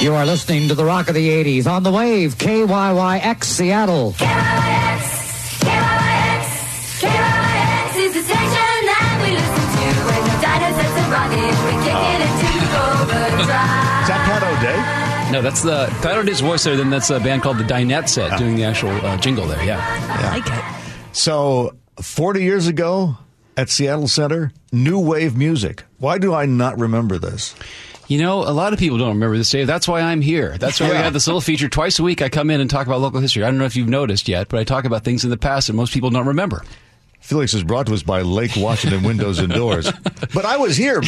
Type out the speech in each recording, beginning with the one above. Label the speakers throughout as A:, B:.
A: You are listening to the Rock of the 80s on the wave, KYYX Seattle.
B: KYYX, KYYX, KYYX is the station that we listen to when the dinosaurs are rocking. We kick it into overdrive.
C: Is that Pat O'Day?
D: No, that's the Pat O'Day's voice there. Then that's a band called the Dinette Set doing the actual uh, jingle there. Yeah.
E: I like it.
C: So, 40 years ago at Seattle Center, new wave music. Why do I not remember this?
D: You know, a lot of people don't remember this day. That's why I'm here. That's why we have this little feature twice a week. I come in and talk about local history. I don't know if you've noticed yet, but I talk about things in the past that most people don't remember.
C: Feliks is brought to us by Lake Washington Windows and Doors. But I was here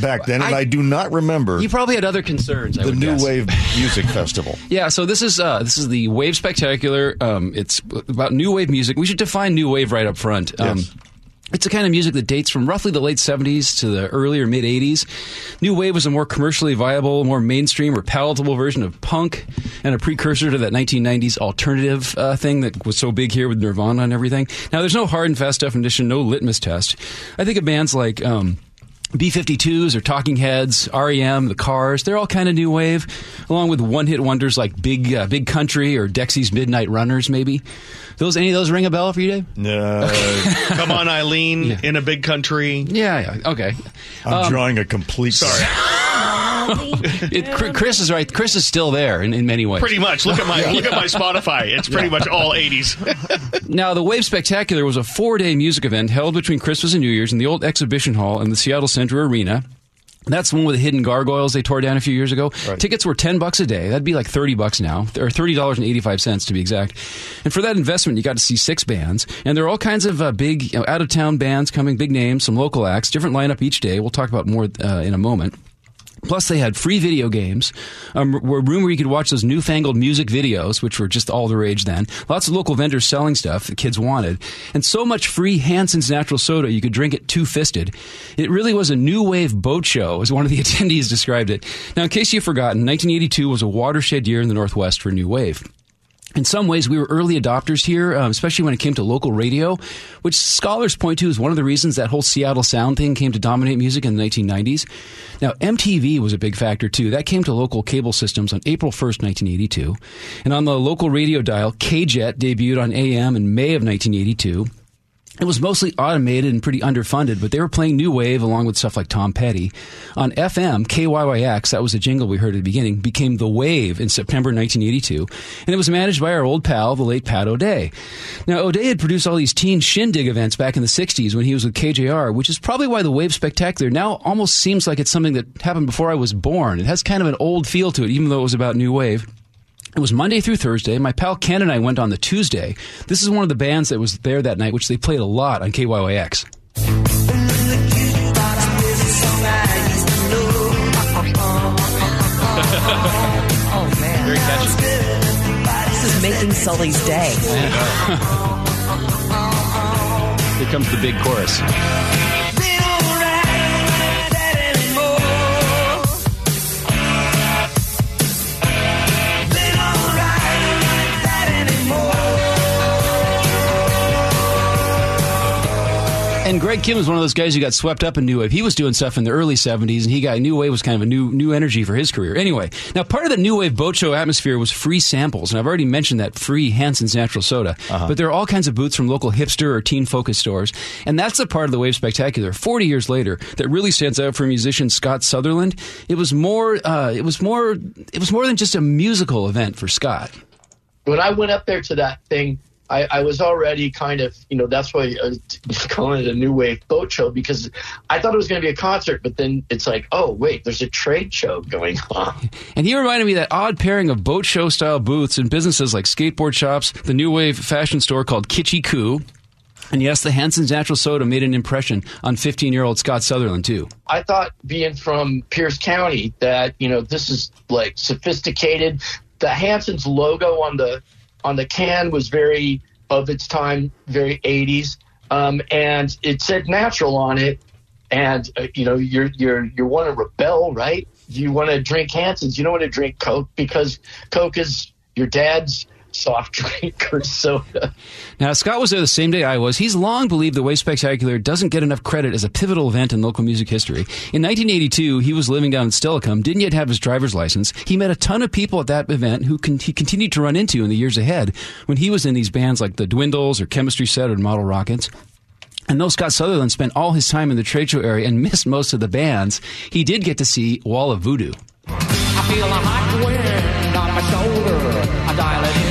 C: back then, and I,
D: I-
C: do not remember
D: You probably had other concerns. I
C: the New
D: guess.
C: Wave Music Festival.
D: Yeah, so this is uh, this is the Wave Spectacular. Um, it's about new wave music. We should define new wave right up front. Um,
C: Yes.
D: It's a kind of music that dates from roughly the late 70s to the early or mid 80s. New wave was a more commercially viable, more mainstream or palatable version of punk and a precursor to that 1990s alternative uh, thing that was so big here with Nirvana and everything. Now, there's no hard and fast definition, no litmus test. I think of bands like. Um, B-52s or Talking Heads, REM, The Cars, they're all kind of new wave, along with one-hit wonders like Big uh, Big Country or Dexy's Midnight Runners, maybe. Those any of those ring a bell for you, Dave?
C: Uh,
F: Come on, Eileen,
D: Yeah.
F: in a big country.
D: Yeah, yeah, okay.
C: I'm drawing a complete.
F: Sorry.
D: It, Chri- Chris is right. Chris is still there in, in many ways.
F: Pretty much. Look at my look at my Spotify. It's pretty much all 80s.
D: Now, the Wave Spectacular was a four-day music event held between Christmas and New Year's in the old exhibition hall in the Seattle Center Arena. That's the one with the hidden gargoyles they tore down a few years ago. Tickets were ten bucks a day. That'd be like thirty bucks now, or thirty dollars and eighty-five cents to be exact. And for that investment, you got to see six bands, and there are all kinds of uh, big you know, out-of-town bands coming, big names, some local acts, different lineup each day. We'll talk about more uh, in a moment. Plus, they had free video games, um, a room where you could watch those newfangled music videos, which were just all the rage then. Lots of local vendors selling stuff that kids wanted, and so much free Hansen's natural soda you could drink it two fisted. It really was a new wave boat show, as one of the attendees described it. Now, in case you've forgotten, 1982 was a watershed year in the Northwest for new wave. In some ways, we were early adopters here, um, especially when it came to local radio, which scholars point to as one of the reasons that whole Seattle sound thing came to dominate music in the 1990s. Now, MTV was a big factor too. That came to local cable systems on April 1st, 1982. And on the local radio dial, KJET debuted on AM in May of 1982. It was mostly automated and pretty underfunded, but they were playing new wave along with stuff like Tom Petty. On FM, KYYX, that was a jingle we heard at the beginning, became The Wave in September 1982, and it was managed by our old pal, the late Pat O'Day. Now, O'Day had produced all these teen shindig events back in the 60s when he was with KJR, which is probably why the Wave Spectacular now almost seems like it's something that happened before I was born. It has kind of an old feel to it, even though it was about new wave. It was Monday through Thursday. My pal Ken and I went on the Tuesday. This is one of the bands that was there that night, which they played a lot on KYYX.
E: Oh
D: Very catchy.
E: this is making Sully's day.
D: Here comes the big chorus. And Greg Kihn was one of those guys who got swept up in new wave. He was doing stuff in the early '70s, and he got new wave was kind of a new new energy for his career. Anyway, now part of the new wave boat show atmosphere was free samples, and I've already mentioned that free Hansen's natural soda. But there are all kinds of booths from local hipster or teen focus stores, and that's the part of the wave spectacular. Forty years later, that really stands out for musician Scott Sutherland. It was more. Uh, it was more. It was more than just a musical event for Scott.
G: when I went up there to that thing, I, I was already kind of, you know, that's why I uh, was calling it a new wave boat show because I thought it was going to be a concert, but then it's like, oh wait, there's a trade show going on.
D: And he reminded me of that odd pairing of boat show style booths and businesses like skateboard shops, the new wave fashion store called Kitschy Coo. And yes, the Hansen's Natural Soda made an impression on 15 year old Scott Sutherland, too.
G: I thought being from Pierce County that you know this is like sophisticated. The Hansen's logo on the on the can was very of its time, very 80s, um, and it said natural on it. And uh, you know you're you're you want to rebel, right? You want to drink Hansen's. You don't want to drink Coke because Coke is your dad's soft drink or soda.
D: Now, Scott was there the same day I was. He's long believed the Wave Spectacular doesn't get enough credit as a pivotal event in local music history. In 1982, he was living down in Steilacoom, didn't yet have his driver's license. He met a ton of people at that event who con- he continued to run into in the years ahead when he was in these bands like the Dwindles or Chemistry Set or Model Rockets. And though Scott Sutherland spent all his time in the trade show area and missed most of the bands, he did get to see Wall of Voodoo.
A: I feel a hot wind on my shoulder. I dial it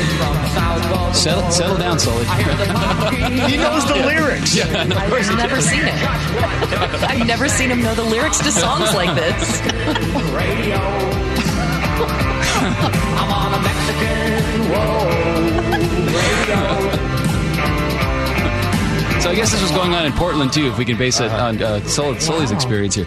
D: Settle, settle down, Sully.
A: I hear the monkey.
C: He knows the lyrics.
E: I've never seen it. I've never seen him know the lyrics to songs like this.
A: radio. I'm on a Mexican whoa radio.
D: So I guess this was going on in Portland too, if we can base it on uh, Sully's experience here.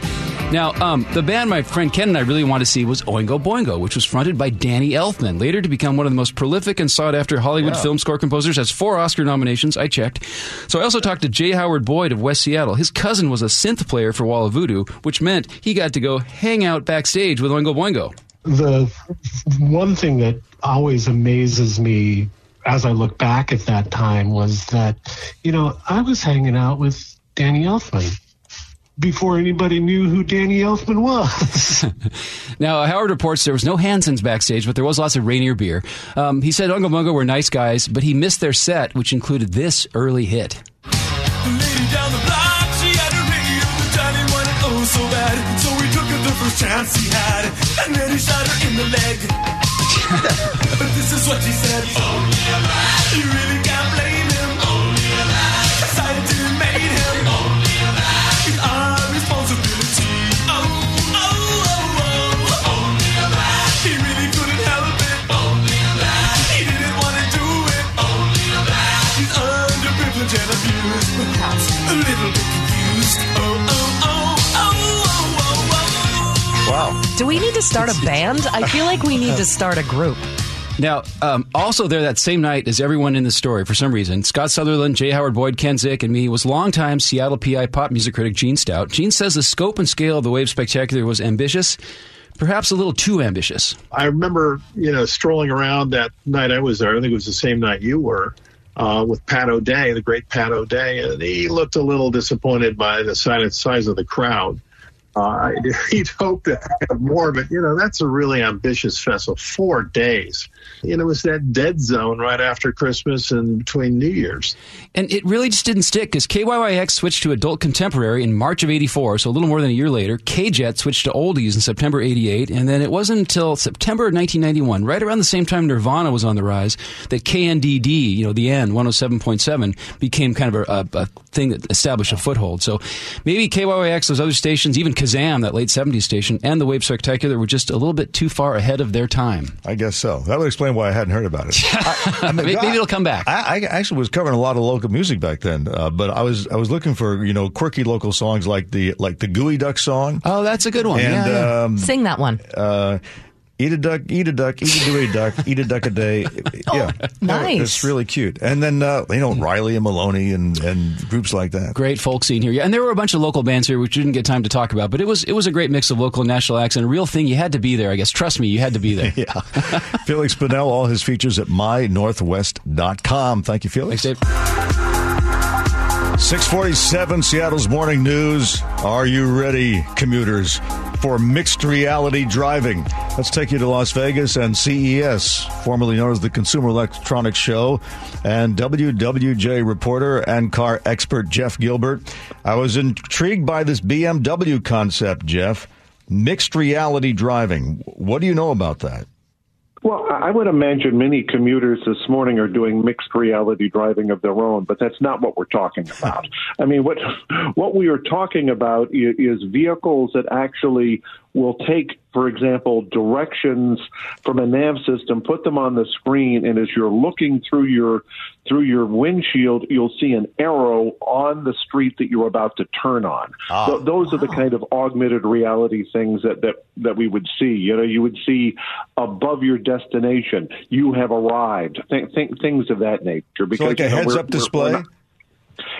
D: Now, um, the band my friend Ken and I really wanted to see was Oingo Boingo, which was fronted by Danny Elfman, later to become one of the most prolific and sought after Hollywood film score composers. Has four Oscar nominations. I checked. So I also talked to J. Howard Boyd of West Seattle. His cousin was a synth player for Wall of Voodoo, which meant he got to go hang out backstage with Oingo Boingo.
H: the one thing that always amazes me as I look back at that time was that, you know, I was hanging out with Danny Elfman before anybody knew who Danny Elfman was.
D: Now, Howard reports there was no Hansens backstage, but there was lots of Rainier beer. Um, he said Oingo Boingo were nice guys, but he missed their set, which included this early hit.
I: lady down the block, she had a radio, but Johnny wanted oh so bad. So he took her the first chance he had, and then he shot her in the leg. but this is what she said. Only a man. You really
E: we need to start a band? I feel like we need to start a group.
D: Now, um, also there that same night as everyone in the story, for some reason, Scott Sutherland, J. Howard Boyd, Ken Zick, and me was longtime Seattle PI pop music critic Gene Stout. Gene says the scope and scale of the Wave Spectacular was ambitious, perhaps a little too ambitious.
J: I remember, you know, strolling around that night I was there. I think it was the same night you were uh, with Pat O'Day, the great Pat O'Day, and he looked a little disappointed by the size size of the crowd. Uh, he'd hoped to have more, but you know that's a really ambitious festival. Four days, you know, it was that dead zone right after Christmas and between New Year's.
D: And it really just didn't stick because KYYX switched to adult contemporary in March of 84, so a little more than a year later. KJet switched to oldies in September 88, and then it wasn't until September of 1991, right around the same time Nirvana was on the rise, that KNDD, you know, the N, 107.7, became kind of a, a, a thing that established a foothold. So maybe KYYX, those other stations, even Kazam, that late 70s station, and the Wave Spectacular were just a little bit too far ahead of their time.
C: I guess so. That would explain why I hadn't heard about it. I, I mean,
D: Maybe,
C: God,
D: maybe it'll come back.
C: I, I actually was covering a lot of local music back then, uh, but I was I was looking for you know quirky local songs like the like the Gooey Duck song
D: oh, that's a good one.
C: and
D: yeah, yeah.
C: um,
E: Sing that one.
C: uh, Eat a duck, eat a duck, eat a duck, eat a duck a day. Yeah,
E: nice.
C: It's really cute. And then uh, you know Reilly and Maloney and, and groups like that.
D: Great folk scene here, yeah. And there were a bunch of local bands here, which didn't get time to talk about. But it was it was a great mix of local and national acts, and a real thing. You had to be there, I guess. Trust me, you had to be there.
C: Yeah. Feliks Banel, all his features at mynorthwest.com. Thank you, Feliks.
D: Thanks, Dave.
C: 647 Seattle's Morning News. Are you ready, commuters, for mixed reality driving? Let's take you to Las Vegas and CES, formerly known as the Consumer Electronics Show, and WWJ reporter and car expert Jeff Gilbert. I was intrigued by this BMW concept, Jeff. Mixed reality driving. What do you know about that?
K: Well, I would imagine many commuters this morning are doing mixed reality driving of their own, but that's not what we're talking about. I mean, what what we are talking about is, is vehicles that actually will take, for example, directions from a nav system, put them on the screen, and as you're looking through your through your windshield, you'll see an arrow on the street that you're about to turn on. Ah, th- those are the kind of augmented reality things that, that that we would see. You know, you would see above your destination, you have arrived. Th- th- things of that nature. Because
C: So like a
K: you know,
C: heads up display?
K: not-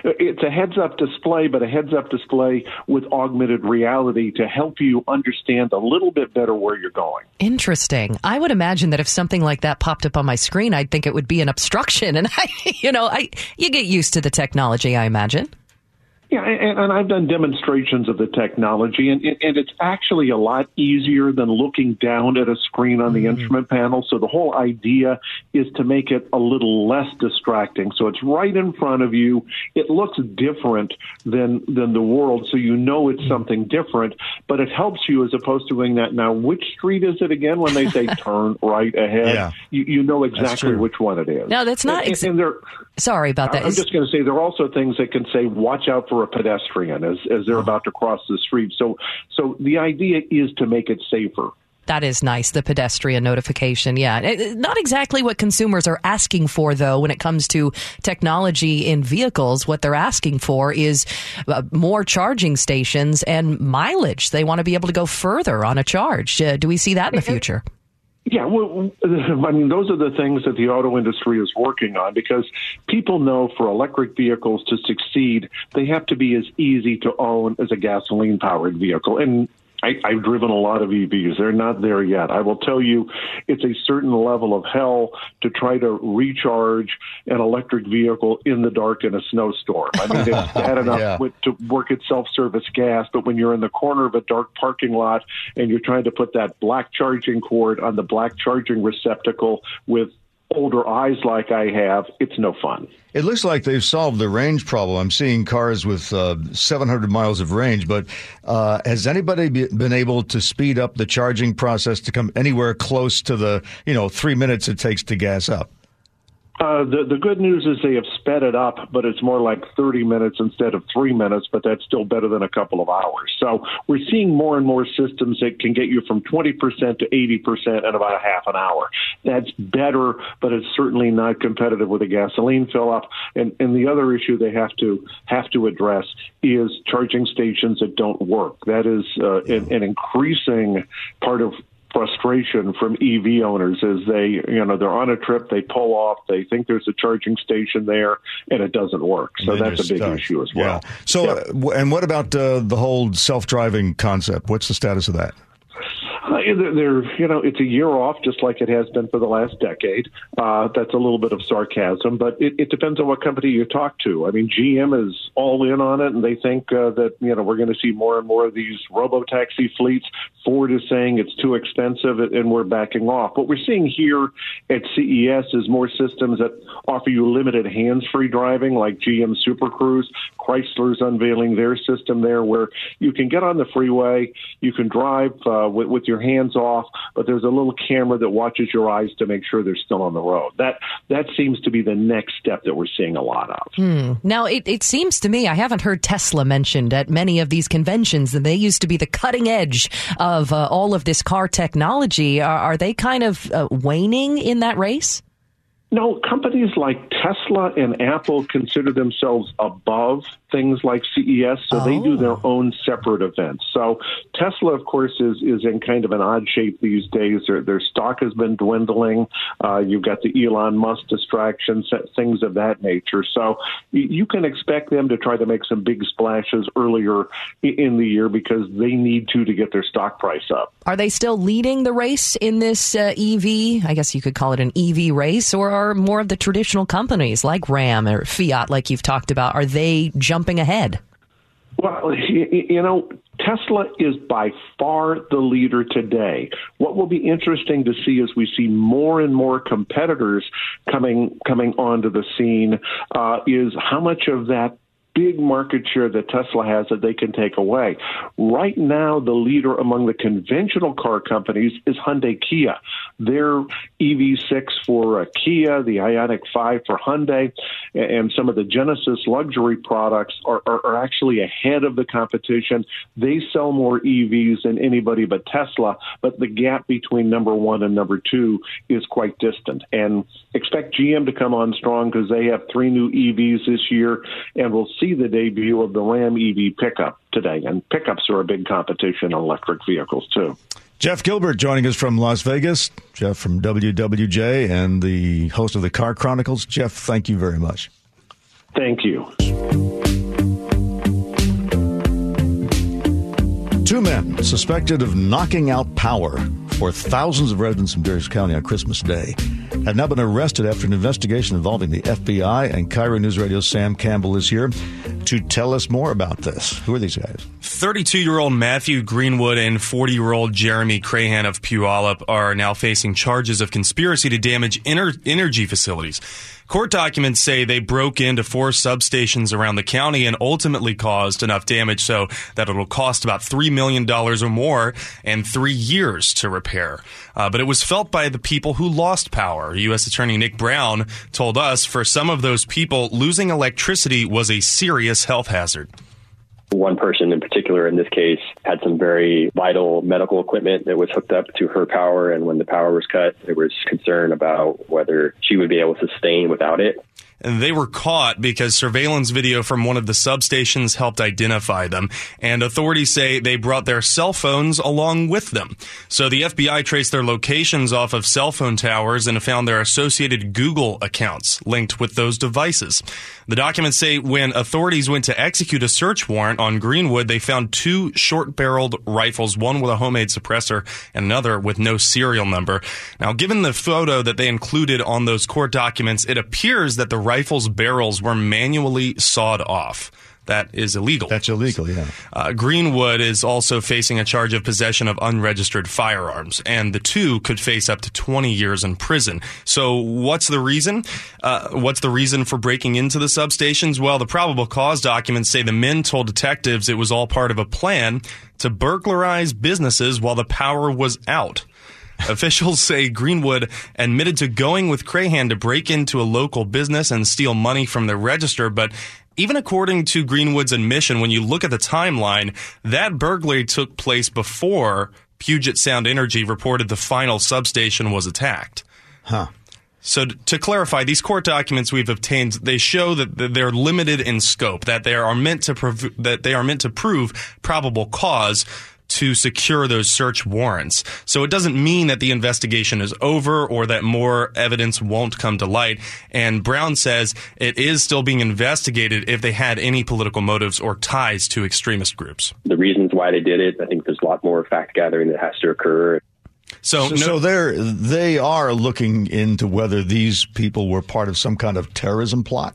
K: It's a heads up display, but a heads up display with augmented reality to help you understand a little bit better where you're going.
E: Interesting. I would imagine that if something like that popped up on my screen, I'd think it would be an obstruction. And I, you know, I you get used to the technology, I imagine.
K: Yeah, and, and I've done demonstrations of the technology, and, and it's actually a lot easier than looking down at a screen on the mm-hmm. instrument panel. So the whole idea is to make it a little less distracting. So it's right in front of you. It looks different than than the world, so you know it's mm-hmm. something different. But it helps you as opposed to doing that. Now, which street is it again? When they say turn right ahead,
C: Yeah.
K: you, you know exactly which one it is.
E: No, that's not
K: And,
E: ex-
K: and there,
E: Sorry about that.
K: I'm
E: Is-
K: just going to say there are also things that can say "watch out for a pedestrian" as as they're about to cross the street. So so the idea is to make it safer.
E: That is nice, the pedestrian notification. Yeah. Eh, eh, Not exactly what consumers are asking for, though, when it comes to technology in vehicles. What they're asking for is uh, more charging stations and mileage. They want to be able to go further on a charge. Uh, do we see that in the future?
K: Yeah, well, I mean, those are the things that the auto industry is working on because people know for electric vehicles to succeed, they have to be as easy to own as a gasoline powered vehicle. And I, I've driven a lot of EVs. They're not there yet. I will tell you, it's a certain level of hell to try to recharge an electric vehicle in the dark in a snowstorm. I mean, it's bad enough
C: Yeah.
K: with, to work at self-service gas, but when you're in the corner of a dark parking lot and you're trying to put that black charging cord on the black charging receptacle with older eyes like I have, it's no fun.
C: It looks like they've solved the range problem. I'm seeing cars with uh, 700 miles of range, but uh, has anybody be, been able to speed up the charging process to come anywhere close to the you know three minutes it takes to gas up?
K: Uh, the the good news is they have sped it up, but it's more like 30 minutes instead of three minutes. But that's still better than a couple of hours. So we're seeing more and more systems that can get you from 20 percent to 80 percent in about a half an hour. That's better, but it's certainly not competitive with a gasoline fill up. And and the other issue they have to have to address is charging stations that don't work. That is uh, an, an increasing part of frustration from EV owners as they, you know, they're on a trip, they pull off, they think there's a charging station there, and it doesn't work. So that's a big
C: stuck.
K: issue as well.
C: Yeah. So, uh, and what about uh, the whole self-driving concept? What's the status of that?
K: They're, they're, you know, it's a year off, just like it has been for the last decade. Uh, that's a little bit of sarcasm, but it, it depends on what company you talk to. I mean, GM is all in on it, and they think uh, that you know we're going to see more and more of these robo taxi fleets. Ford is saying it's too expensive, and we're backing off. What we're seeing here at CES is more systems that offer you limited hands-free driving, like GM Super Cruise. Chrysler's unveiling their system there, where you can get on the freeway, you can drive uh, with, with your hands off, but there's a little camera that watches your eyes to make sure they're still on the road. That that seems to be the next step that we're seeing a lot of.
E: Now, it, it seems to me, I haven't heard Tesla mentioned at many of these conventions, and they used to be the cutting edge of uh, all of this car technology. Are, are they kind of uh, waning in that race?
K: No, companies like Tesla and Apple consider themselves above things like CES, so they do their own separate events. So Tesla, of course, is is in kind of an odd shape these days. Their their stock has been dwindling. Uh, you've got the Elon Musk distractions, things of that nature. So you can expect them to try to make some big splashes earlier in the year because they need to to get their stock price up.
E: Are they still leading the race in this uh, EV? I guess you could call it an EV race, or are more of the traditional companies like Ram or Fiat, like you've talked about, are they jumping ahead?
K: Well, you, you know, Tesla is by far the leader today. What will be interesting to see is we see more and more competitors coming coming onto the scene. Uh, is how much of that big market share that Tesla has that they can take away. Right now, the leader among the conventional car companies is Hyundai Kia. Their EV6 for uh, Kia, the Ioniq 5 for Hyundai, and some of the Genesis luxury products are, are, are actually ahead of the competition. They sell more EVs than anybody but Tesla, but the gap between number one and number two is quite distant. And expect GM to come on strong because they have three new EVs this year, and we'll see the debut of the Ram EV pickup today. And pickups are a big competition in electric vehicles, too.
C: Jeff Gilbert joining us from Las Vegas. Jeff from WWJ and the host of the Car Chronicles. Jeff, thank you very much.
K: Thank you.
C: Two men suspected of knocking out power for thousands of residents in Pierce County on Christmas Day have now been arrested after an investigation involving the FBI. And KIRO News Radio Sam Campbell is here to tell us more about this. Who are these guys?
L: 32 year old Matthew Greenwood and 40 year old Jeremy Crahan of Puyallup are now facing charges of conspiracy to damage ener- energy facilities. Court documents say they broke into four substations around the county and ultimately caused enough damage so that it'll cost about $3 million or more and three years to repair. Uh, but it was felt by the people who lost power. U.S. Attorney Nick Brown told us for some of those people, losing electricity was a serious health hazard.
M: One person in particular in this case had some very vital medical equipment that was hooked up to her power, and when the power was cut, there was concern about whether she would be able to sustain without it.
L: And they were caught because surveillance video from one of the substations helped identify them. And authorities say they brought their cell phones along with them. So the FBI traced their locations off of cell phone towers and found their associated Google accounts linked with those devices. The documents say when authorities went to execute a search warrant on Greenwood, they found two short barreled rifles, one with a homemade suppressor and another with no serial number. Now, given the photo that they included on those court documents, it appears that the rifle's barrels were manually sawed off. That is illegal.
C: That's illegal, yeah.
L: Uh, Greenwood is also facing a charge of possession of unregistered firearms, and the two could face up to 20 years in prison. So, what's the reason? Uh, what's the reason for breaking into the substations? Well, the probable cause documents say the men told detectives it was all part of a plan to burglarize businesses while the power was out. Officials say Greenwood admitted to going with Crahan to break into a local business and steal money from the register, but even according to Greenwood's admission, when you look at the timeline, that burglary took place before Puget Sound Energy reported the final substation was attacked.
C: Huh.
L: So to clarify, these court documents we've obtained they show that they're limited in scope, that they are meant to prov- that they are meant to prove probable cause to secure those search warrants. So it doesn't mean that the investigation is over or that more evidence won't come to light. And Brown says it is still being investigated if they had any political motives or ties to extremist groups.
M: The reasons why they did it, I think there's a lot more fact gathering that has to occur.
L: So,
C: So, so they're they are looking into whether these people were part of some kind of terrorism plot.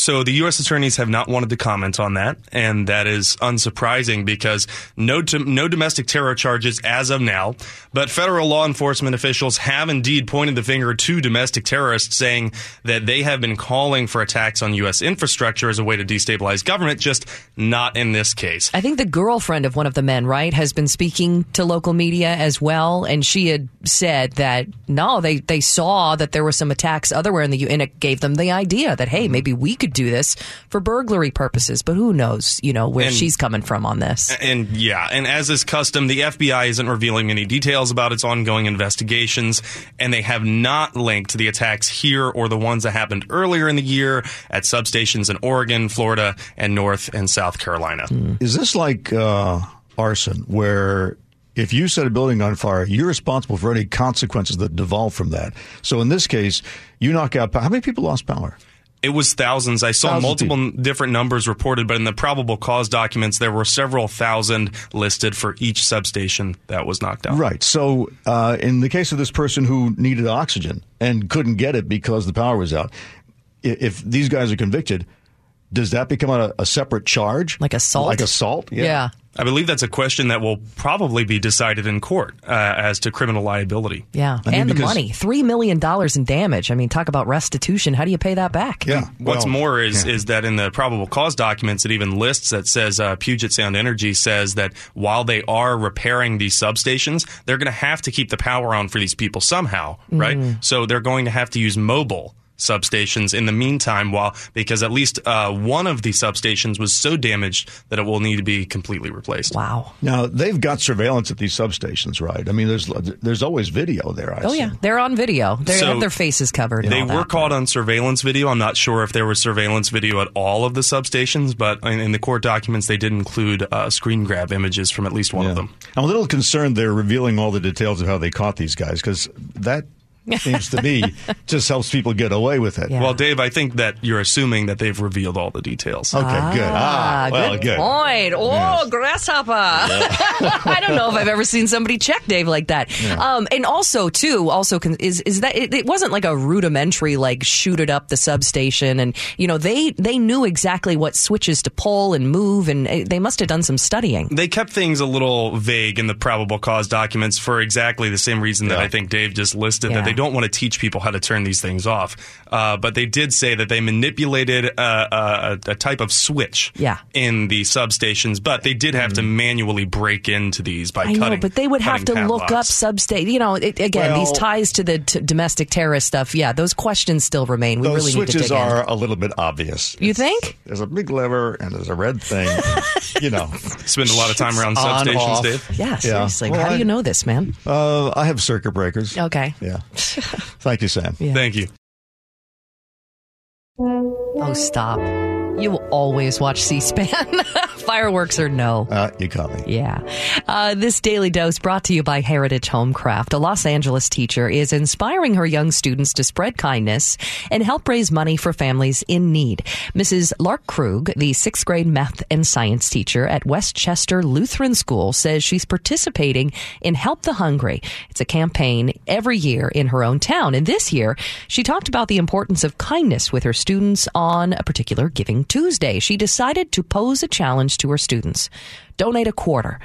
L: So the U.S. attorneys have not wanted to comment on that, and that is unsurprising because no no domestic terror charges as of now. But federal law enforcement officials have indeed pointed the finger to domestic terrorists, saying that they have been calling for attacks on U.S. infrastructure as a way to destabilize government, just not in this case.
E: I think the girlfriend of one of the men, right, has been speaking to local media as well, and she had said that no, they they saw that there were some attacks otherwhere in the U, and it gave them the idea that hey, maybe we could do this for burglary purposes. But who knows, you know, where
L: And-
E: she's coming from on this.
L: And yeah, and as is custom, the FBI isn't revealing any details about its ongoing investigations, and they have not linked the attacks here or the ones that happened earlier in the year at substations in Oregon, Florida, and North and South Carolina.
C: Is this like uh, arson, where if you set a building on fire, you're responsible for any consequences that devolve from that? So in this case, you knock out power. How many people lost power?
L: It was thousands. I saw
C: Thousands
L: multiple n- different numbers reported, but in the probable cause documents, there were several thousand listed for each substation that was knocked out.
C: Right. So, uh, in the case of this person who needed oxygen and couldn't get it because the power was out, if these guys are convicted, does that become a, a separate charge?
E: Like assault?
C: Like assault? Yeah.
L: I believe that's a question that will probably be decided in court uh, as to criminal liability.
E: Yeah,
L: I mean,
E: and the money, three million dollars in damage. I mean, talk about restitution. How do you pay that back? Yeah.
L: What's more is is that in the probable cause documents, it even lists that says uh, Puget Sound Energy says that while they are repairing these substations, they're going to have to keep the power on for these people somehow, right?
N: Mhm.
L: So they're going to have to use mobile substations in the meantime while because at least uh, one of the substations was so damaged that it will need to be completely replaced.
E: Wow.
C: Now they've got surveillance at these substations, right? I mean, there's there's always video there. I
E: Oh yeah, they're on video. They
L: So
E: have their faces covered.
L: They
E: all that.
L: were caught on surveillance video. I'm not sure if there was surveillance video at all of the substations, but in, in the court documents, they did include uh, screen grab images from at least one of them.
C: I'm a little concerned they're revealing all the details of how they caught these guys because that seems to me just helps people get away with it.
L: Well, Dave, I think that you're assuming that they've revealed all the details.
C: Okay, good. Ah, well,
E: good,
C: good.
E: point. Oh, grasshopper. I don't know if I've ever seen somebody check Dave like that. Um, and also, too, also con- is is that it, it wasn't like a rudimentary like shooted up the substation, and you know they they knew exactly what switches to pull and move, and uh, they must have done some studying.
L: They kept things a little vague in the probable cause documents for exactly the same reason that I think Dave just listed,
E: Yeah.
L: that they don't want to teach people how to turn these things off. Uh, but they did say that they manipulated uh, a, a type of switch
E: Yeah.
L: in the substations, but they did have to manually break into these by
E: I
L: cutting.
E: know, but they would have to
L: cutting
E: look up
L: padlocks.
E: substation. You know, it, again, these ties to the t- domestic terrorist stuff. Yeah, those questions still remain. We
C: Those
E: really need to
C: switches
E: dig in.
C: are a little bit obvious.
E: You think?
C: There's a big lever and there's a red thing. you know,
L: Spend a lot of time around
C: On,
L: substations,
C: off.
L: Dave.
E: Yeah, seriously.
C: Well,
E: How do you know this, man?
C: Uh, I have circuit breakers.
E: Okay.
C: Yeah. Thank you, Sam.
L: Thank you.
E: Oh, stop. You will always watch C SPAN. Fireworks or no.
C: Uh, you caught me.
E: Yeah. Uh, this daily dose brought to you by Heritage Homecraft. A Los Angeles teacher is inspiring her young students to spread kindness and help raise money for families in need. Mrs. Lark Krug, the sixth grade math and science teacher at Westchester Lutheran School, says she's participating in Help the Hungry. It's a campaign every year in her own town. And this year, she talked about the importance of kindness with her students on a particular Giving Tuesday. She decided to pose a challenge to her students. Donate a quarter,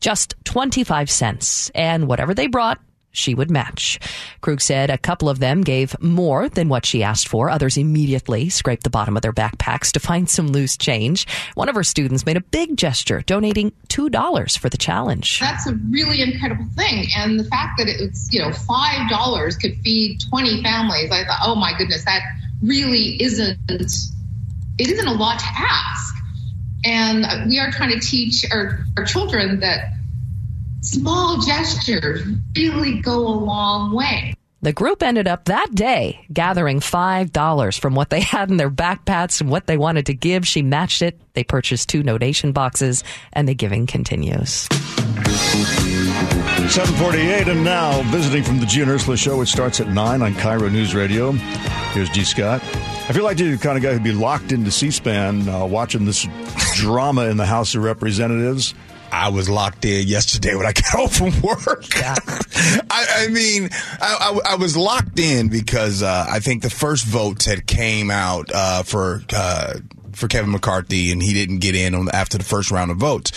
E: just 25 cents, and whatever they brought, she would match. Krug said a couple of them gave more than what she asked for. Others immediately scraped the bottom of their backpacks to find some loose change. One of her students made a big gesture, donating $2 for the challenge.
N: That's a really incredible thing. And the fact that it's, you know, $5 could feed 20 families, I thought, oh my goodness, that really isn't, it isn't a lot to ask. And we are trying to teach our, our children that small gestures really go a long way.
E: The group ended up that day gathering $5 from what they had in their backpacks and what they wanted to give. She matched it. They purchased two donation boxes, and the giving continues.
C: 748 and now visiting from the Gee and Ursula show which starts at 9 on KIRO News Radio here's Gee Scott I feel like you're the kind of guy who'd be locked into C-SPAN uh, watching this drama in the House of Representatives
O: I was locked in yesterday when I got home from work. I, I mean, I, I, I was locked in because uh, I think the first votes had came out uh, for uh, for Kevin McCarthy, and he didn't get in on after the first round of votes.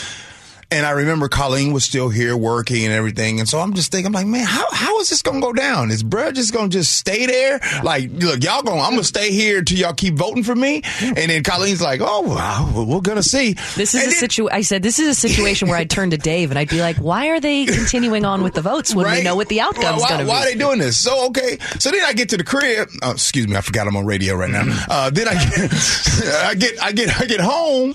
O: And I remember Colleen was still here working and everything. And so I'm just thinking, I'm like, man, how, how is this going to go down? Is Brad just going to just stay there? Like, look, y'all going, I'm going to stay here until y'all keep voting for me. And then Colleen's like, oh, well, we're going to see.
E: This is a situation. I said this is a situation where I'd turn to Dave and I'd be like, "Why are they continuing on with the votes when we know what the outcome's
O: why,
E: going to be?"
O: why are they doing this? So okay, so then I get to the crib. Oh, excuse me, I forgot I'm on radio right now.
E: Mm-hmm.
O: Uh, then I get, I get, I get, I get home.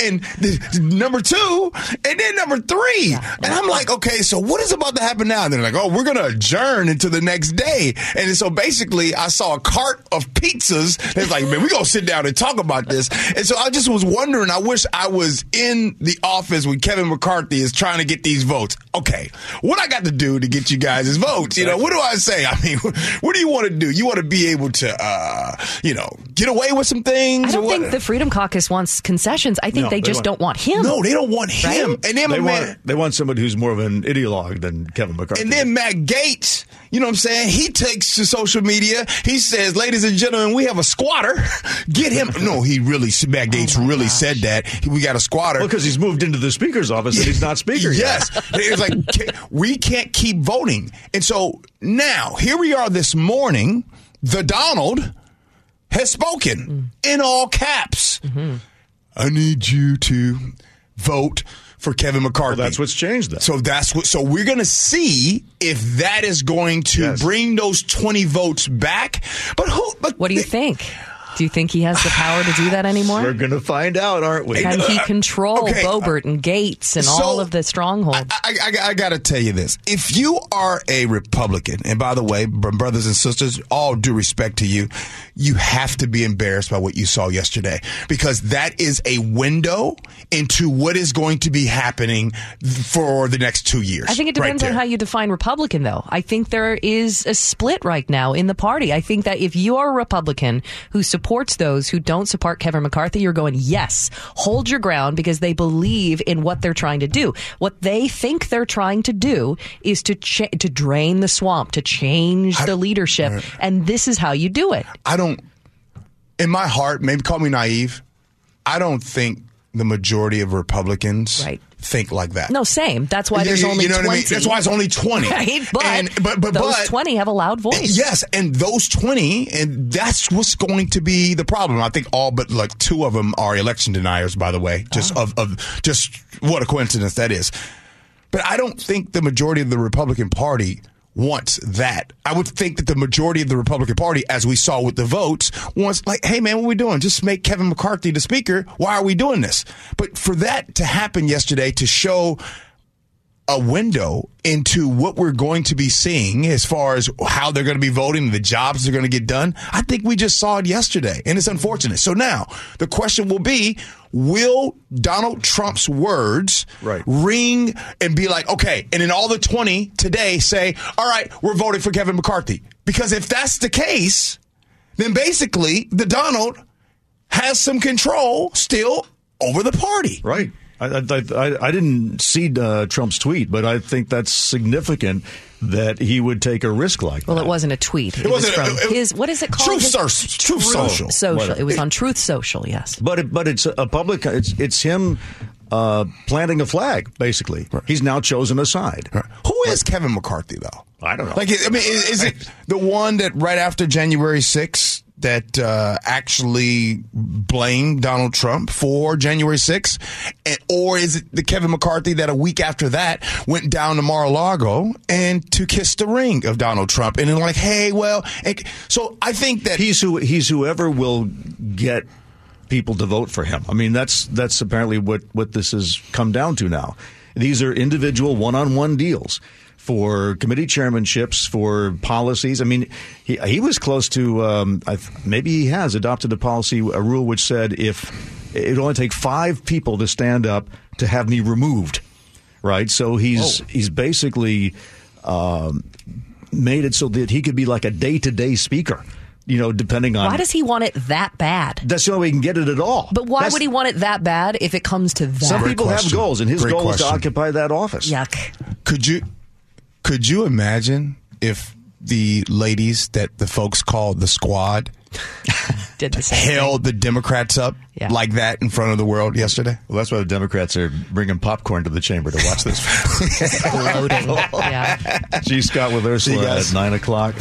O: And the, number two, and then number three, and I'm like, okay, so what is about to happen now? And they're like, oh, we're gonna adjourn into the next day. And so basically, I saw a cart of pizzas. They're like, man, we gonna sit down and talk about this. And so I just was wondering. I wish I was in the office when Kevin McCarthy is trying to get these votes. Okay, what I got to do to get you guys' votes? You know, what do I say? I mean, what do you want to do? You want to be able to, uh, you know, get away with some things?
E: I don't think the Freedom Caucus wants concessions. I think they,
C: they
E: just
C: want-
E: don't want him.
O: No, they don't want him.
E: Right?
O: And then,
C: they
O: my man,
C: want they want somebody who's more of an ideologue than Kevin McCarthy
O: And then Matt Gaetz, you know what I'm saying? He takes to social media. He says, ladies and gentlemen, we have a squatter. Get him. No, he really, Matt oh Gaetz really said that. We got a squatter.
C: well because he's moved into the speaker's office and he's not speaker yet.
O: Yes. It's like, we can't keep voting. And so now, here we are this morning. The Donald has spoken in all caps. Mm-hmm. I need you to vote for Kevin McCarthy.
C: Well, that's what's changed then.
O: So that's what. So we're going to see if that is going to
C: Yes.
O: bring those twenty votes back. But who? But
E: What do you think? Do you think he has the power to do that anymore?
C: We're going to find out, aren't we?
E: Can he control
O: Okay.
E: Boebert and Gaetz and
O: So-
E: all of the strongholds?
O: I, I, I got to tell you this. If you are a Republican, and by the way, brothers and sisters, all due respect to you, you have to be embarrassed by what you saw yesterday because that is a window into what is going to be happening for the next two years.
E: I think it
O: right
E: depends on how you define Republican, though. I think there is a split right now in the party. I think that if you are a Republican who supports those who don't support Kevin McCarthy, you're going, yes, hold your ground because they believe in what they're trying to do. What they think they're trying to do is to cha- to drain the swamp, to change the leadership, and this is how you do it.
O: I don't, in my heart, maybe call me naive, I don't think the majority of Republicans think like that.
E: No, same. That's why there's
O: you-
E: only
O: you know what I
E: 20.
O: mean? That's why it's only 20.
E: Right, but,
O: And- but- but-
E: those
O: but-
E: 20 have a loud voice.
O: Yes, and those 20, and that's what's going to be the problem. I think all but like two of them are election deniers, by the way. Just
E: Oh.
O: of, of just what a coincidence that is. But I don't think the majority of the Republican Party wants that. I would think that the majority of the Republican Party, as we saw with the votes, wants like, hey man, what are we doing? Just make Kevin McCarthy the speaker. Why are we doing this? But for that to happen yesterday to show a window into what we're going to be seeing as far as how they're going to be voting, the jobs they're going to get done. I think we just saw it yesterday, and it's unfortunate. So now the question will be will Donald Trump's words ring and be like, okay, and in all the 20 today say, all right, we're voting for Kevin McCarthy? Because if that's the case, then basically the Donald has some control still over the party.
C: Right. I, I, I, I didn't see uh, Trump's tweet, but I think that's significant that he would take a risk like
E: Well,
C: that.
E: Well, it wasn't a tweet. It,
C: It
E: was
C: wasn't-
E: from
C: it- it-
E: his. What is it called?
C: Truth
E: His-
C: Soc- Truth Social.
E: Social. It was on Truth Social. Yes.
C: But it, but it's a public. It's it's him uh, planting a flag. Basically, he's now chosen a side.
O: Who is Kevin McCarthy though?
C: I don't know.
O: Like, I mean, is, is it the one that right after January 6th that uh, actually blamed Donald Trump for January 6th? And, or is it the Kevin McCarthy that a week after that went down to Mar-a-Lago and to kiss the ring of Donald Trump? And then like, hey, well, so I think that
C: he's who he's whoever will get people to vote for him. I mean, that's that's apparently what what this has come down to now. These are individual one-on-one deals for committee chairmanships for policies. I mean, he he was close to um, I, th- maybe he has adopted a policy a rule which said if it would only take five people to stand up to have me removed, right? So he's he's basically um, made it so that he could be like a day-to-day speaker. You know, depending on
E: Why does he want it that bad?
C: that's the only way he can get it at all.
E: But why
C: That's-
E: would he want it that bad if it comes to that?
C: Some people have goals, and his
O: Great
C: goal is to occupy that office.
E: Yuck.
O: Could you could you imagine if the ladies that the folks called the squad
E: Did the same
O: held the Democrats up like that in front of the world yesterday?
C: Well, that's why the Democrats are bringing popcorn to the chamber to watch this.
E: Loading. yeah.
C: G. Scott with
O: See you
C: Ursula at 9 o'clock.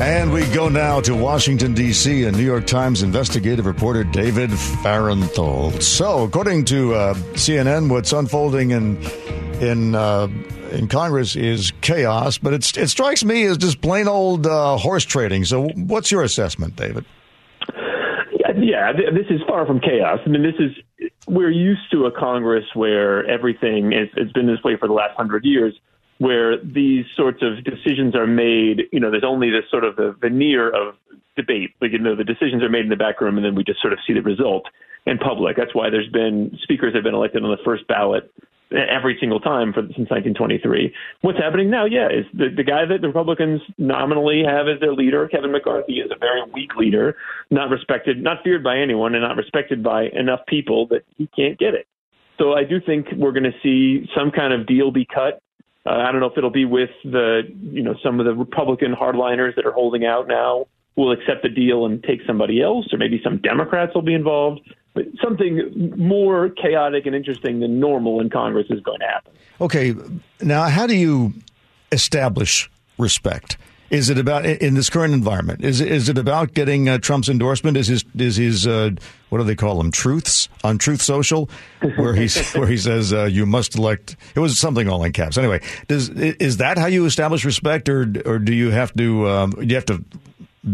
C: And we go now to Washington, D.C., and New York Times investigative reporter David Fahrenthold. So, according to uh, CNN, what's unfolding in in uh, in Congress is chaos, but it strikes me as just plain old uh, horse trading. So, what's your assessment, David?
P: Yeah, th- this is far from chaos. I mean, this is we're used to a Congress where everything it's been this way for the last hundred years, where these sorts of decisions are made. You know, there's only this sort of a veneer of debate. Like you know, the decisions are made in the back room, and then we just sort of see the result in public. That's why there's been speakers have been elected on the first ballot every single time for since 1923. What's happening now? Yeah, is the the guy that the Republicans nominally have as their leader, Kevin McCarthy, is a very weak leader, not respected, not feared by anyone, and not respected by enough people that he can't get it. So I do think we're going to see some kind of deal be cut. Uh, I don't know if it'll be with the you know some of the Republican hardliners that are holding out now will accept the deal and take somebody else, or maybe some Democrats will be involved. But something more chaotic and interesting than normal in Congress is going to happen.
C: Okay, now how do you establish respect? Is it about in this current environment? Is it, is it about getting uh, Trump's endorsement? Is his is his uh, what do they call them? Truths on Truth Social, where he's where he says uh, you must elect. It was something all in caps. Anyway, does is that how you establish respect, or or do you have to um, you have to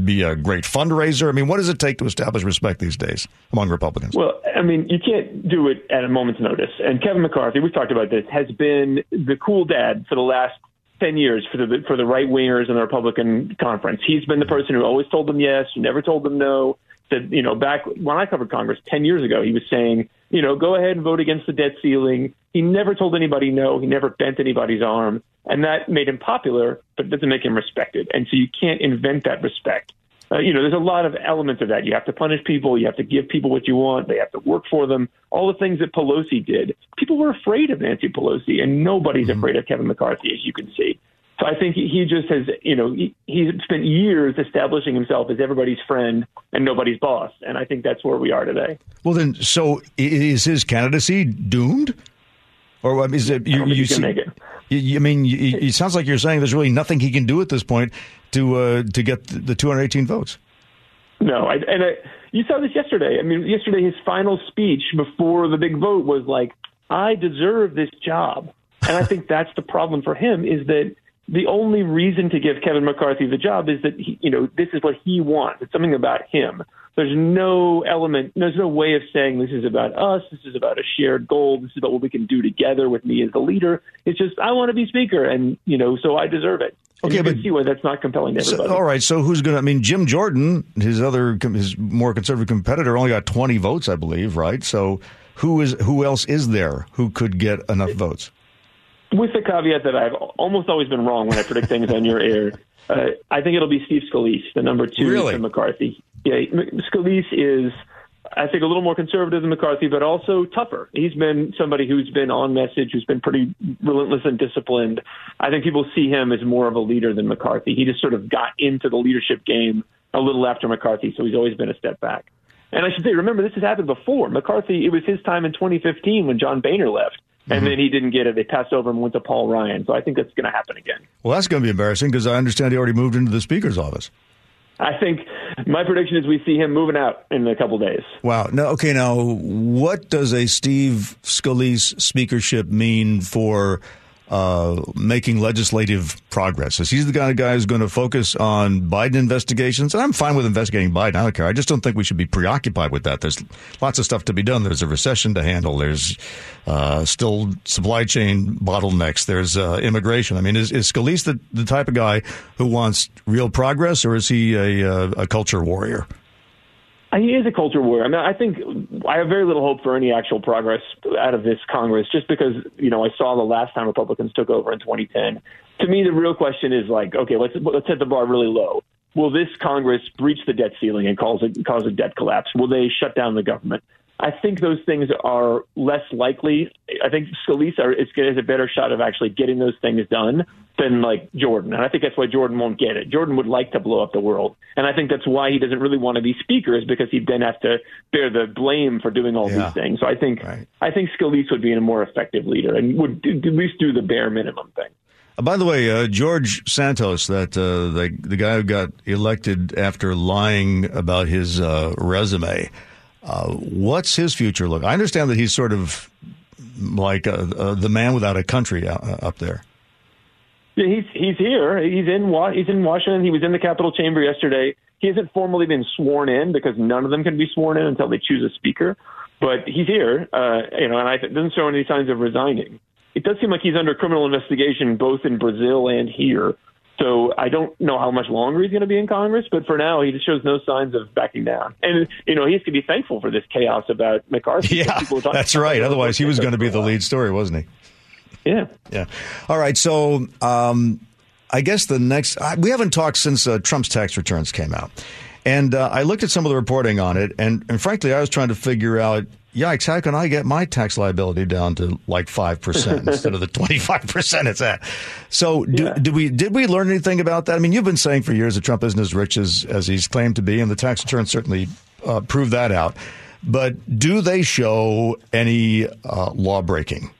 C: be a great fundraiser? I mean, what does it take to establish respect these days among Republicans?
P: Well, I mean, you can't do it at a moment's notice. And Kevin McCarthy, we've talked about this, has been the cool dad for the last 10 years for the for the right wingers in the Republican conference. He's been the person who always told them yes, never told them no. Said, you know, back when I covered Congress 10 years ago, he was saying, you know, go ahead and vote against the debt ceiling. He never told anybody no. He never bent anybody's arm. And that made him popular, but doesn't make him respected. And so you can't invent that respect. Uh, you know, there's a lot of elements of that. You have to punish people. You have to give people what you want. They have to work for them. All the things that Pelosi did. People were afraid of Nancy Pelosi, and nobody's afraid of Kevin McCarthy, as you can see. So I think he just has, you know, he, he's spent years establishing himself as everybody's friend and nobody's boss. And I think that's where we are today.
C: Well, then, so is his candidacy doomed? Or I mean, is it, you, you see-
P: make it.
C: you- mean, you- it sounds like you're saying there's really nothing he can do at this point to uh, to get the 218 votes.
P: No, I, and I, you saw this yesterday. I mean, yesterday his final speech before the big vote was like, "I deserve this job," and I think that's the problem for him is that the only reason to give Kevin McCarthy the job is that he, you know this is what he wants. It's something about him. There's no element, there's no way of saying this is about us. This is about a shared goal. This is about what we can do together with me as the leader. It's just I want to be speaker, and you know, so I deserve it.
C: Okay, but-
P: see why that's not compelling to
C: So, all right, so who's going to? I mean, Jim Jordan, his other, his more conservative competitor, only got 20 votes, I believe, right? So who is who else is there who could get enough votes?
P: with the caveat that I've almost always been wrong when I predict things on your air. Uh, I think it'll be Steve Scalise, the number two
C: Really?
P: to McCarthy. Yeah, Scalise is, I think, a little more conservative than McCarthy, but also tougher. He's been somebody who's been on message, who's been pretty relentless and disciplined. I think people see him as more of a leader than McCarthy. He just sort of got into the leadership game a little after McCarthy, so he's always been a step back. And I should say, remember, this has happened before. McCarthy, it was his time in 2015 when John Boehner left, and mm-hmm. then he didn't get it. They passed over and went to Paul Ryan. So I think that's going to happen again.
C: Well, that's going to be embarrassing because I understand he already moved into the speaker's office.
P: I think my prediction is we see him moving out in a couple days.
C: Wow. Now, okay. Now, what does a Steve Scalise speakership mean for uh, making legislative progress? Is he the kind of guy who's going to focus on Biden investigations? And I'm fine with investigating Biden. I don't care. I just don't think we should be preoccupied with that. There's lots of stuff to be done. There's a recession to handle. There's uh, still supply chain bottlenecks. There's uh, immigration. I mean, is, is Scalise the, the type of guy who wants real progress, or is he a, uh, a culture warrior?
P: He is a culture war. I mean, I think I have very little hope for any actual progress out of this Congress, just because you know I saw the last time Republicans took over in 2010. To me, the real question is like, okay, let's let's set the bar really low. Will this Congress breach the debt ceiling and cause a, cause a debt collapse? Will they shut down the government? I think those things are less likely. I think Scalise are, is, has a better shot of actually getting those things done than like Jordan. And I think that's why Jordan won't get it. Jordan would like to blow up the world. And I think that's why he doesn't really want to be speaker is because he'd then have to bear the blame for doing all
C: Yeah.
P: these things. So I think I think Scalise would be a more effective leader and would do, at least do the bare minimum thing.
C: Uh, by the way, uh, George Santos, that uh, the the guy who got elected after lying about his uh, resume, uh, what's his future look? I understand that he's sort of like uh, uh, the man without a country up there.
P: Yeah, he's he's here. He's in Wa- he's in Washington. He was in the Capitol chamber yesterday. He hasn't formally been sworn in because none of them can be sworn in until they choose a speaker. But he's here, uh, you know, and I doesn't show any signs of resigning. It does seem like he's under criminal investigation both in Brazil and here. So I don't know how much longer he's going to be in Congress, but for now he just shows no signs of backing down. And you know he has to be thankful for this chaos about McCarthy.
C: Yeah, that's right. Otherwise, he was going to be the lead story, wasn't he?
P: Yeah.
C: Yeah. All right. So, um, I guess the next I, we haven't talked since uh, Trump's tax returns came out, and uh, I looked at some of the reporting on it, and, and frankly, I was trying to figure out. Yikes! How can I get my tax liability down to like five percent instead of the twenty five percent it's at? So, do, did we did we learn anything about that? I mean, you've been saying for years that Trump isn't as rich as as he's claimed to be, and the tax returns certainly uh, prove that out. But do they show any uh, law breaking?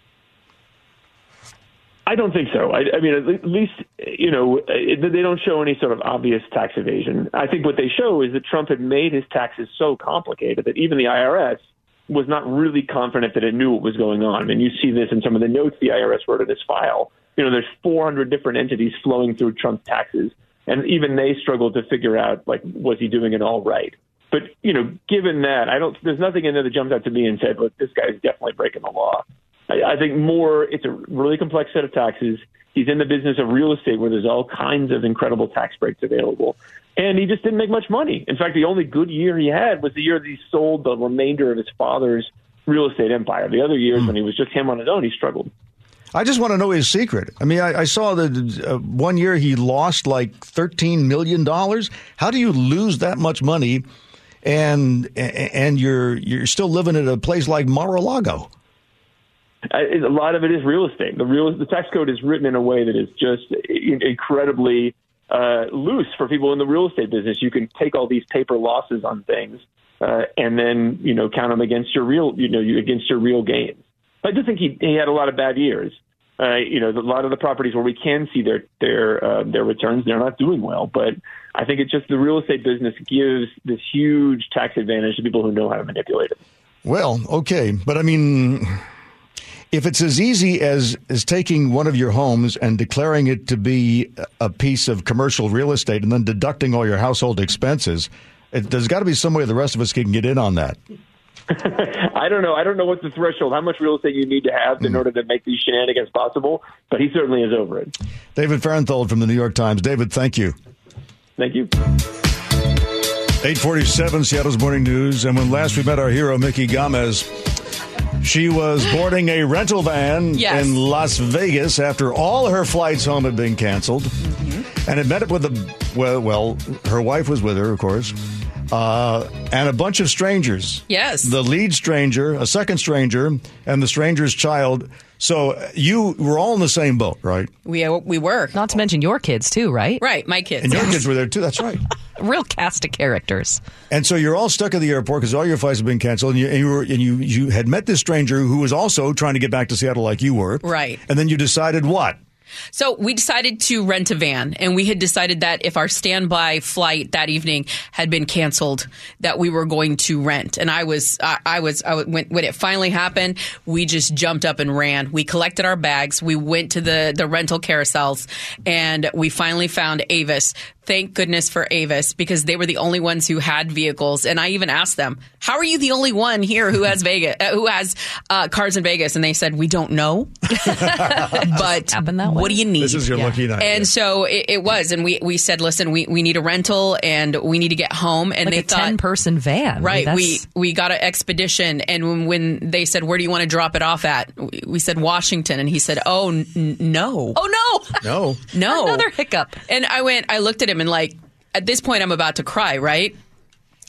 P: I don't think so. I, I mean, at least you know they don't show any sort of obvious tax evasion. I think what they show is that Trump had made his taxes so complicated that even the IRS was not really confident that it knew what was going on. And you see this in some of the notes the IRS wrote in this file. You know, there's 400 different entities flowing through Trump's taxes. and even they struggled to figure out like was he doing it all right. But you know, given that, I don't. There's nothing in there that jumped out to me and said, "Look, this guy's definitely breaking the law." I, I think more, it's a really complex set of taxes. He's in the business of real estate where there's all kinds of incredible tax breaks available. And he just didn't make much money. In fact, the only good year he had was the year that he sold the remainder of his father's real estate empire. The other years when he was just him on his own, he struggled.
C: I just want to know his secret. I mean, I, I saw that uh, one year he lost like thirteen million dollars. How do you lose that much money, and and you're you're still living at a place like Mar-a-Lago?
P: I- a lot of it is real estate. The real the tax code is written in a way that is just incredibly uh, loose for people in the real estate business. You can take all these paper losses on things uh, and then you know count them against your real you know you- against your real gains. I do think he he had a lot of bad years. Uh, you know, a lot of the properties where we can see their their uh, their returns, they're not doing well. But I think it's just the real estate business gives this huge tax advantage to people who know how to manipulate it.
C: Well, okay, but I mean, if it's as easy as as taking one of your homes and declaring it to be a piece of commercial real estate and then deducting all your household expenses, it, there's got to be some way the rest of us can get in on that.
P: I don't know. I don't know what's the threshold, how much real estate you need to have in hmm. order to make these shenanigans possible. But he certainly is over it.
C: David Fahrenthold from the New York Times. David, thank you.
P: Thank you.
C: 847 Seattle's Morning News. And when last we met our hero, Mickey Gomez, she was boarding a rental van
Q: Yes.
C: in Las Vegas after all her flights home had been canceled.
Q: Mm-hmm.
C: And had met up with a, well, well, her wife was with her, of course, uh, and a bunch of strangers.
Q: Yes.
C: The lead stranger, a second stranger, and the stranger's child. So uh, you were all in the same boat, right?
Q: We we were.
E: Not to mention your kids too, right?
Q: Right, my kids.
C: And your kids were there too. That's right.
E: Real cast of characters.
C: And so you're all stuck at the airport because all your flights have been canceled, and you, and you were and you you had met this stranger who was also trying to get back to Seattle like you were,
Q: Right.
C: And then you decided what?
Q: So we decided to rent a van, and we had decided that if our standby flight that evening had been canceled, that we were going to rent. And I was, I, I was, I, when, when it finally happened, we just jumped up and ran. We collected our bags, we went to the the rental carousels, and we finally found Avis. Thank goodness for Avis because they were the only ones who had vehicles. And I even asked them, "How are you the only one here who has Vegas, uh, who has uh, cars in Vegas?" And they said, "We don't know." but what do you need?
C: This is your lucky night.
Q: And so it, it was, and we we said, listen, we, we need a rental and we need to get home. And
E: Like
Q: they
E: a
Q: thought,
E: 10 person van.
Q: right?
E: That's-
Q: We we got an expedition, and when, when they said, where do you want to drop it off at? We, we said Washington, and he said, oh n- no,
E: oh no,
C: no,
Q: no,
E: Another hiccup.
Q: And I went, I looked at him, and like at this point, I'm about to cry, right?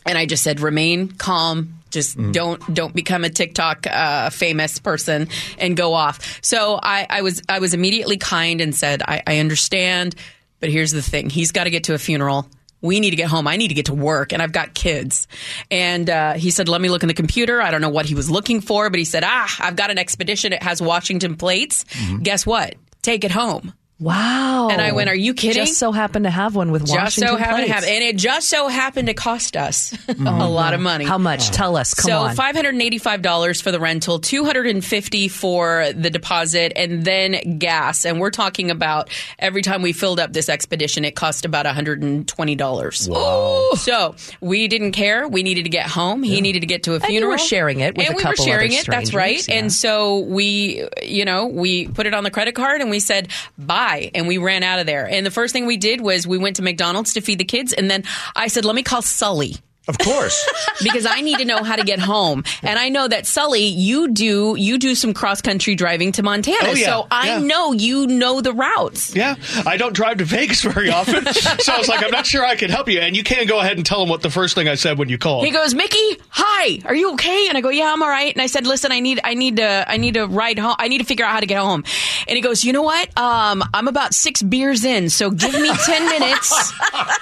Q: And I just said, remain calm. Just don't don't become a TikTok uh, famous person and go off. So I, I was I was immediately kind and said, I, I understand, but here's the thing: he's got to get to a funeral. We need to get home. I need to get to work, and I've got kids. And uh, he said, "Let me look in the computer." I don't know what he was looking for, but he said, "Ah, I've got an expedition. It has Washington plates. Guess what? Take it home."
E: Wow.
Q: And I went, "Are you kidding?"
E: Just so happened to have one with
Q: just
E: Washington
Q: so happened to have, and it just so happened to cost us oh, a
E: Oh,
Q: lot of money.
E: How much? Oh. Tell us. Come
Q: so
E: on.
Q: five hundred and eighty-five dollars for the rental, two hundred and fifty for the deposit, and then gas. And we're talking about every time we filled up this expedition, it cost about one hundred and twenty dollars.
E: Wow.
Q: So we didn't care. We needed to get home. He needed to get to a
E: And you
Q: funeral.
E: were sharing it with
Q: and
E: a
Q: we were sharing
E: other
Q: it. That's right.
E: yeah.
Q: And so we, you know, we put it on the credit card and we said bye, and we ran out of there. And the first thing we did was we went to McDonald's to feed the kids, and then I said, "Let me call Sully."
C: Of course.
Q: because I need to know how to get home. And I know that Sully, you do you do some cross country driving to Montana.
F: Oh, yeah.
Q: So I
F: Yeah.
Q: know you know the routes.
F: Yeah, I don't drive to Vegas very often, so I was like, I'm not sure I can help you. And you can go ahead and tell him what the first thing I said when you called.
Q: He goes, Mickey, hi, are you okay? And I go, yeah, I'm all right. And I said, listen, I need, I need to, I need to ride home. I need to figure out how to get home. And he goes, you know what? Um, I'm about six beers in, so give me ten minutes.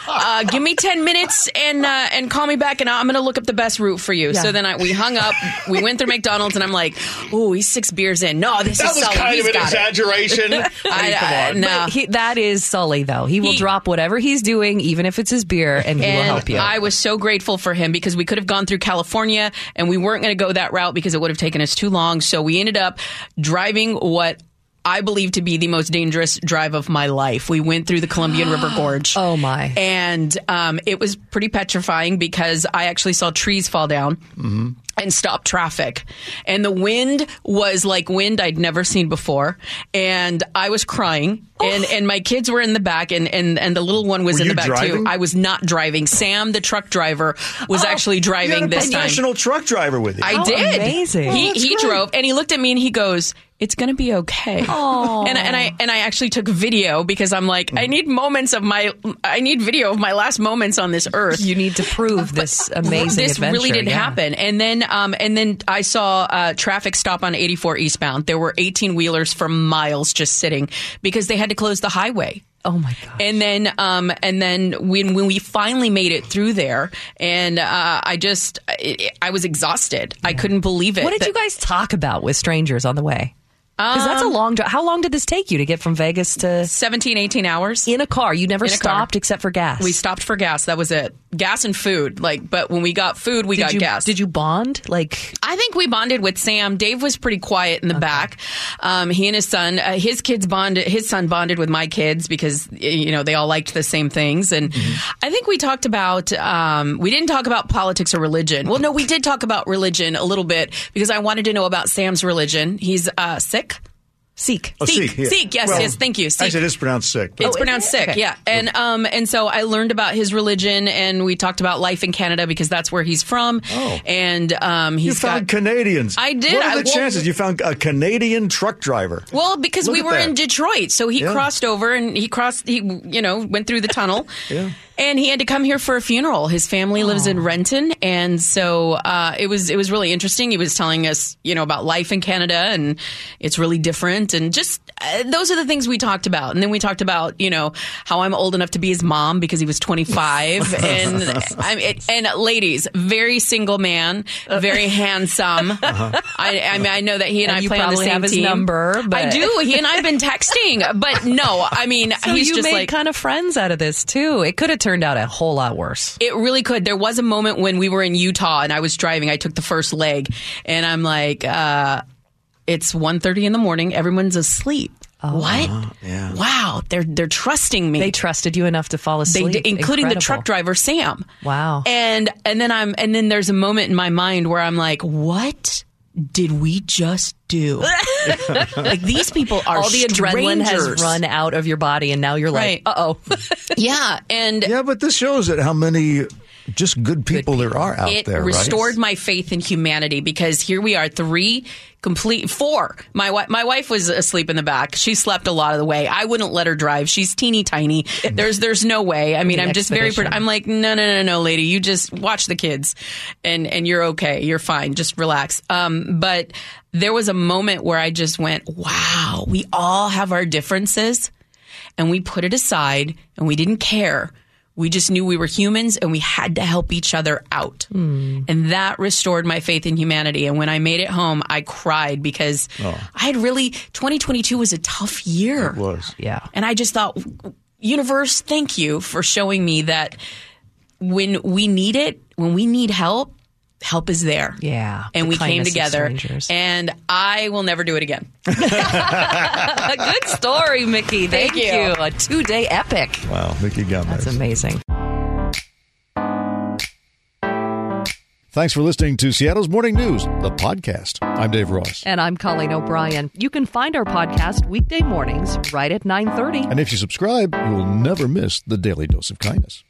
Q: Uh, give me ten minutes and uh, and call me back, and I'm gonna look up the best route for you.
F: Yeah.
Q: So then I, we hung up. We went through McDonald's, and I'm like, oh, he's six beers in. No, this
F: That
Q: is
F: was kind
Q: He's
F: of an exaggeration. I mean,
Q: I-
F: come
Q: I- no.
E: He, that is Sully, though. He will drop whatever he's doing, even if it's his beer, and he will help you.
Q: I was so grateful for him because we could have gone through California and we weren't going to go that route because it would have taken us too long. So we ended up driving what I believe to be the most dangerous drive of my life. We went through the Columbian River Gorge.
E: Oh my!
Q: And um, it was pretty petrifying because I actually saw trees fall down
C: Mm-hmm.
Q: and stop traffic. And the wind was like wind I'd never seen before. And I was crying. And and my kids were in the back and, and, and the little one was
C: Were
Q: in the back
C: driving?
Q: too. I was not driving. Sam, the truck driver, was actually driving
C: You had a
Q: this time.
C: professional truck driver with you.
Q: I did.
E: amazing.
Q: He
C: Oh,
Q: he
C: great.
Q: drove and he looked at me and he goes, "It's going to be okay." And and I and I actually took video because I'm like, I need moments of my I need video of my last moments on this earth.
E: You need to prove this amazing
Q: This really did
E: yeah.
Q: happen, and then um, and then I saw uh, traffic stop on 84 eastbound. There were 18 wheelers for miles just sitting because they had to close the highway.
E: Oh my god!
Q: And then, um, and then when when we finally made it through there, and uh, I just I, I was exhausted. I couldn't believe it.
E: What did
Q: That-
E: you guys talk about with strangers on the way? Because that's a
Q: Um,
E: long drive. How long did this take you to get from Vegas to
Q: 17, 18 hours
E: in a car? You never
Q: a car.
E: stopped except for gas.
Q: We stopped for gas. That was it. Gas and food. Like, but when we got food, we
E: did
Q: got
E: you,
Q: gas.
E: Did you bond? Like,
Q: I think we bonded with Sam. Dave was pretty quiet in the back. Um, he and his son, uh, his kids bonded. His son bonded with my kids because you know they all liked the same things. And I think we talked about. Um, we didn't talk about politics or religion. Well, no, we did talk about religion a little bit because I wanted to know about Sam's religion. He's uh, Sikh.
E: Sikh.
C: Oh,
Q: Sikh.
C: Sikh, yeah.
Q: Sikh, yes,
C: Well,
Q: yes, thank you. Sikh.
C: Actually, it is pronounced sick. but-
Q: It's pronounced sick,
E: Okay.
Q: yeah. And um and so I learned about his religion and we talked about life in Canada because that's where he's from.
C: Oh.
Q: And um
C: You
Q: he's
C: found
Q: got
C: Canadians.
Q: I did.
C: What are
Q: I-
C: the
Q: well-
C: chances you found a Canadian truck driver?
Q: well, because
C: Look
Q: we were
C: that.
Q: in Detroit, so he
C: Yeah.
Q: crossed over and he crossed. He, you know, went through the tunnel,
C: Yeah.
Q: and he had to come here for a funeral. His family lives in Renton, and so uh, it was it was really interesting. He was telling us, you know, about life in Canada, and it's really different, and just uh, those are the things we talked about. And then we talked about, you know, how I'm old enough to be his mom because he was 25, and I'm it, and ladies, very single man, very handsome. I, I mean, I know that he and,
E: And
Q: I play on the same
E: have his
Q: team.
E: number, but-
Q: I do. He and I have been texting, but no, I mean,
E: so
Q: he's
E: you
Q: just
E: made
Q: like
E: kind of friends out of this too. It could have turned out a whole lot worse.
Q: it really could. There was a moment when we were in Utah and I was driving. I took the first leg, and I'm like, uh, "It's 1.30 in the morning. Everyone's asleep." what?
C: yeah.
Q: Wow, they're they're trusting me.
E: They trusted you enough to fall asleep,
Q: did, including the truck driver Sam.
E: Wow.
Q: And and then I'm and then there's a moment in my mind where I'm like, what did we just do? like these people are
E: All the adrenaline has run out of your body, and now you're
Q: Right.
E: like, "Uh oh."
Q: Yeah, and
C: Yeah, but this shows that how many just good people there are out
Q: it
C: there. right?
Q: restored my faith in humanity because here we are three complete four. My wife my wife was asleep in the back. She slept a lot of the way. I wouldn't let her drive. She's teeny tiny. There's there's no way. I mean, I'm just very i'm like no no no no lady. You just watch the kids and and you're okay. You're fine. Just relax. Um but there was a moment where i just went wow we all have our differences and we put it aside and we didn't care. We just knew we were humans and we had to help each other out. Hmm. And that restored my faith in humanity. And when I made it home, I cried because oh. I had really, 2022 was a tough year.
C: It was.
E: Yeah.
Q: And I just thought, universe, thank you for showing me that when we need it, when we need help, help is there.
E: Yeah.
Q: And
E: The
Q: we came together. And I will never do it again.
E: A good story, Mickey. Thank,
Q: Thank you.
E: A two day epic.
C: Wow, Mickey Gomez.
E: That's amazing.
C: Thanks for listening to Seattle's Morning News, the podcast. I'm Dave Ross.
E: And I'm Colleen O'Brien. You can find our podcast weekday mornings right at 9:30.
C: And if you subscribe, you will never miss the daily dose of kindness.